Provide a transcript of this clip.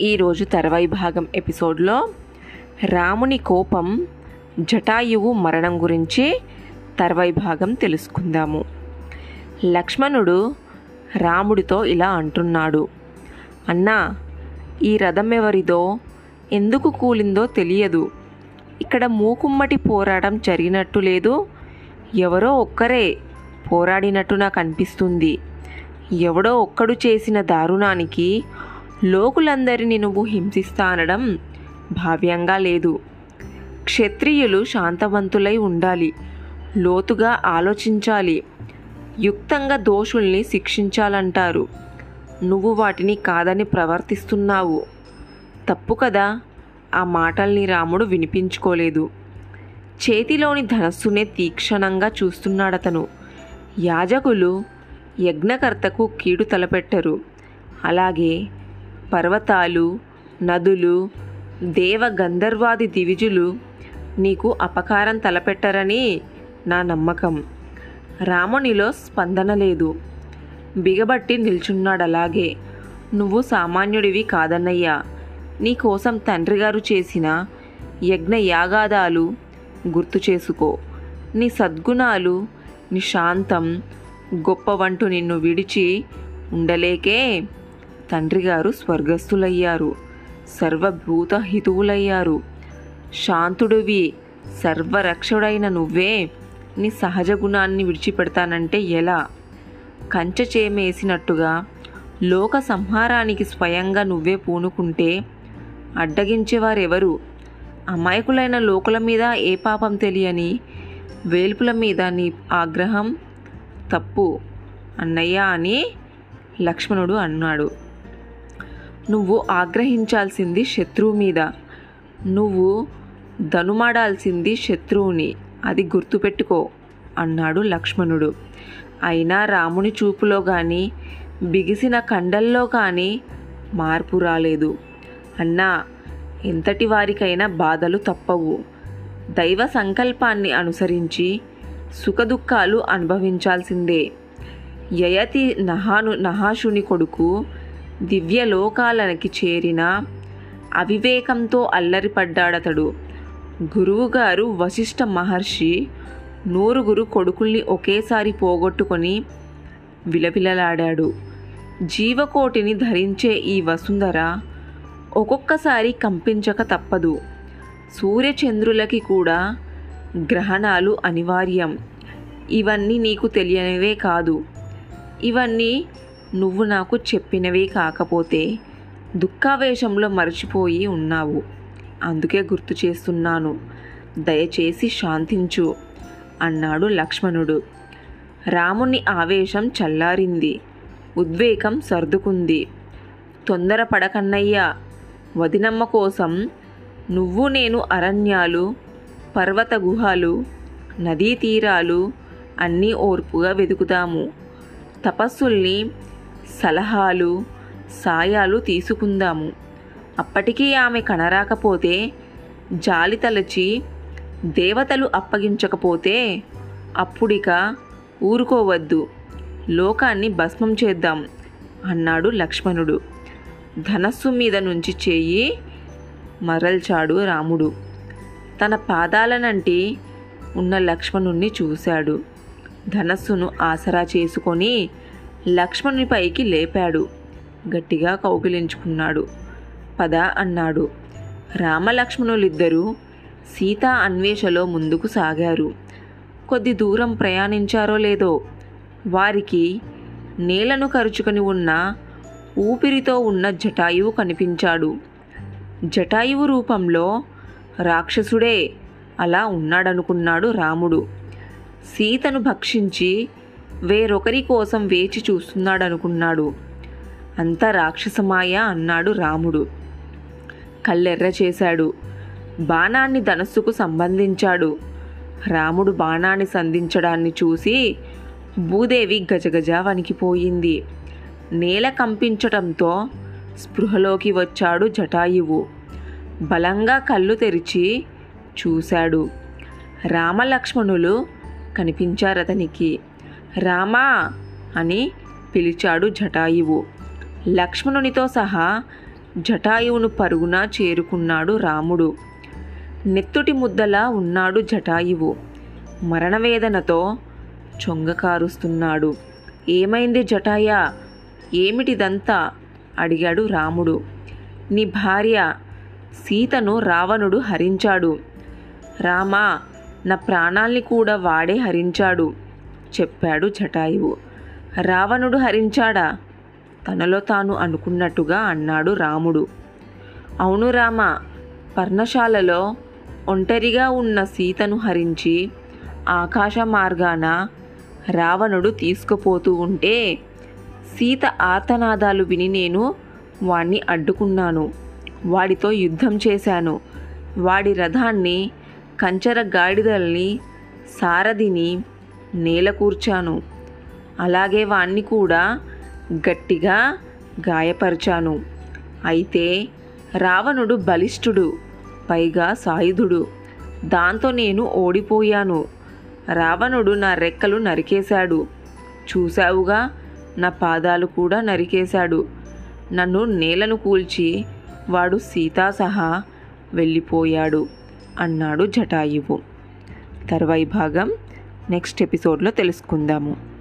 ఈరోజు తర్వాయి భాగం ఎపిసోడ్లో రాముని కోపం జటాయువు మరణం గురించి తర్వై భాగం తెలుసుకుందాము. లక్ష్మణుడు రాముడితో ఇలా అంటున్నాడు. అన్నా ఈ రథం ఎవరిదో ఎందుకు కూలిందో తెలియదు. ఇక్కడ మూకుమ్మటి పోరాటం జరిగినట్టు లేదు. ఎవరో ఒక్కరే పోరాడినట్టు నాకు అనిపిస్తుంది. ఎవడో ఒక్కడు చేసిన దారుణానికి లోకులందరినీ నువ్వు హింసిస్తా అనడం భావ్యంగా లేదు. క్షత్రియులు శాంతవంతులై ఉండాలి. లోతుగా ఆలోచించాలి. యుక్తంగా దోషుల్ని శిక్షించాలంటారు. నువ్వు వాటిని కాదని ప్రవర్తిస్తున్నావు. తప్పు కదా? ఆ మాటల్ని రాముడు వినిపించుకోలేదు. చేతిలోని ధనస్సునే తీక్షణంగా చూస్తున్నాడతను. యాజకులు యజ్ఞకర్తకు కీడు తలపెట్టరు. అలాగే పర్వతాలు నదులు దేవ గంధర్వాది దివిజులు నీకు అపకారం తలపెట్టరని నా నమ్మకం. రామునిలో స్పందన లేదు. బిగబట్టి నిల్చున్నాడు అలాగే నువ్వు సామాన్యుడివి కాదన్నయ్యా. నీకోసం తండ్రిగారు చేసిన యజ్ఞ యాగాదాలు గుర్తు చేసుకో. నీ సద్గుణాలు నీ శాంతం గొప్ప వంటూ నిన్ను విడిచి ఉండలేకే తండ్రిగారు స్వర్గస్థులయ్యారు. సర్వభూత హితువులయ్యారు శాంతుడివి సర్వరక్షుడైన నువ్వే నీ సహజ గుణాన్ని విడిచిపెడతానంటే ఎలా? కంచె చేమేసినట్టుగా లోక సంహారానికి స్వయంగా నువ్వే పూనుకుంటే అడ్డగించేవారెవరు? అమాయకులైన లోకుల మీద ఏ పాపం తెలియని వేల్పుల మీద నీ ఆగ్రహం తప్పు. అన్నయ్య అని లక్ష్మణుడు అన్నాడు. నువ్వు ఆగ్రహించాల్సింది శత్రువు మీద నువ్వు ధనుమాడాల్సింది శత్రువుని. అది గుర్తుపెట్టుకో అన్నాడు లక్ష్మణుడు. అయినా రాముని చూపులో కానీ బిగిసిన కండల్లో కానీ మార్పు రాలేదు. అన్నా ఎంతటి వారికైనా బాధలు తప్పవు. దైవ సంకల్పాన్ని అనుసరించి సుఖదుఖాలు అనుభవించాల్సిందే. యయతి నహాను నహాషుని కొడుకు దివ్యలోకాలకి చేరిన అవివేకంతో అల్లరిపడ్డాడతడు. గురువుగారు వశిష్ఠ మహర్షి నూరుగురు కొడుకుల్ని ఒకేసారి పోగొట్టుకొని విలవిలలాడాడు. జీవకోటిని ధరించే ఈ వసుంధర ఒక్కొక్కసారి కంపించక తప్పదు. సూర్యచంద్రులకి కూడా గ్రహణాలు అనివార్యం. ఇవన్నీ నీకు తెలియనివే కాదు. ఇవన్నీ నువ్వు నాకు చెప్పినవి కాకపోతే దుఃఖావేశంలో మర్చిపోయి ఉన్నావు. అందుకే గుర్తు చేస్తున్నాను. దయచేసి శాంతించు అన్నాడు లక్ష్మణుడు. రాముని ఆవేశం చల్లారింది. ఉద్వేగం సర్దుకుంది. తొందరపడకన్నయ్యా వదినమ్మ కోసం నువ్వు నేను అరణ్యాలు పర్వత గుహలు నదీ తీరాలు అన్నీ ఓర్పుగా వెతుకుతాము. తపస్సుల్ని సలహాలు సాయాలు తీసుకుందాము. అప్పటికీ ఆమె కనరాకపోతే జాలి తలచి దేవతలు అప్పగించకపోతే అప్పుడిక ఊరుకోవద్దు. లోకాన్ని భస్మం చేద్దాం అన్నాడు లక్ష్మణుడు. ధనస్సు మీద నుంచి చేయి మరల్చాడు రాముడు. తన పాదాలనంటి ఉన్న లక్ష్మణుణ్ణి చూశాడు. ధనస్సును ఆసరా చేసుకొని లక్ష్మణుని పైకి లేపాడు. గట్టిగా కౌగిలించుకున్నాడు. పద అన్నాడు. రామలక్ష్మణులిద్దరూ సీతా అన్వేషలో ముందుకు సాగారు. కొద్ది దూరం ప్రయాణించారో లేదో వారికి నేలను కరుచుకొని ఉన్న ఊపిరితో ఉన్న జటాయువు కనిపించాడు. జటాయువు రూపంలో రాక్షసుడే అలా ఉన్నాడనుకున్నాడు రాముడు. సీతను భక్షించి వేరొకరి కోసం వేచి చూస్తున్నాడనుకున్నాడు. అంత రాక్షసమాయ అన్నాడు రాముడు. కళ్ళెర్ర చేశాడు. బాణాన్ని ధనస్సుకు సంబంధించాడు. రాముడు బాణాన్ని సంధించడాన్ని చూసి భూదేవి గజగజ వణికిపోయింది. నేల కంపించటంతో స్పృహలోకి వచ్చాడు జటాయువు. బలంగా కళ్ళు తెరిచి చూశాడు. రామలక్ష్మణులు కనిపించారతనికి. రామా అని పిలిచాడు జటాయువు. లక్ష్మణునితో సహా జటాయువును పరుగున చేరుకున్నాడు రాముడు. నెత్తుటి ముద్దలా ఉన్నాడు జటాయువు. మరణవేదనతో చొంగకారుస్తున్నాడు ఏమైంది జటాయ? ఏమిటిదంతా? అడిగాడు రాముడు. నీ భార్య సీతను రావణుడు హరించాడు. రామా నా ప్రాణాల్ని కూడా వాడే హరించాడు. చెప్పాడు జటాయువు. రావణుడు హరించాడా? తనలో తాను అనుకున్నట్టుగా అన్నాడు రాముడు. అవును రామ పర్ణశాలలో ఒంటరిగా ఉన్న సీతను హరించి ఆకాశ మార్గాన రావణుడు తీసుకుపోతూ ఉంటే సీత ఆర్తనాదాలు విని నేను వాణ్ణి అడ్డుకున్నాను. వాడితో యుద్ధం చేశాను. వాడి రథాన్ని కంచర గాడిదల్ని సారథిని నేల కూర్చాను. అలాగే వాణ్ణి కూడా గట్టిగా గాయపరిచాను. అయితే రావణుడు బలిష్ఠుడు పైగా సాయుధుడు. దాంతో నేను ఓడిపోయాను. రావణుడు నా రెక్కలు నరికేశాడు. చూశావుగా నా పాదాలు కూడా నరికేశాడు. నన్ను నేలను కూల్చి వాడు సీతా సహా వెళ్ళిపోయాడు అన్నాడు జటాయువు. తర్వాయి భాగం నెక్స్ట్ ఎపిసోడ్లో తెలుసుకుందాము.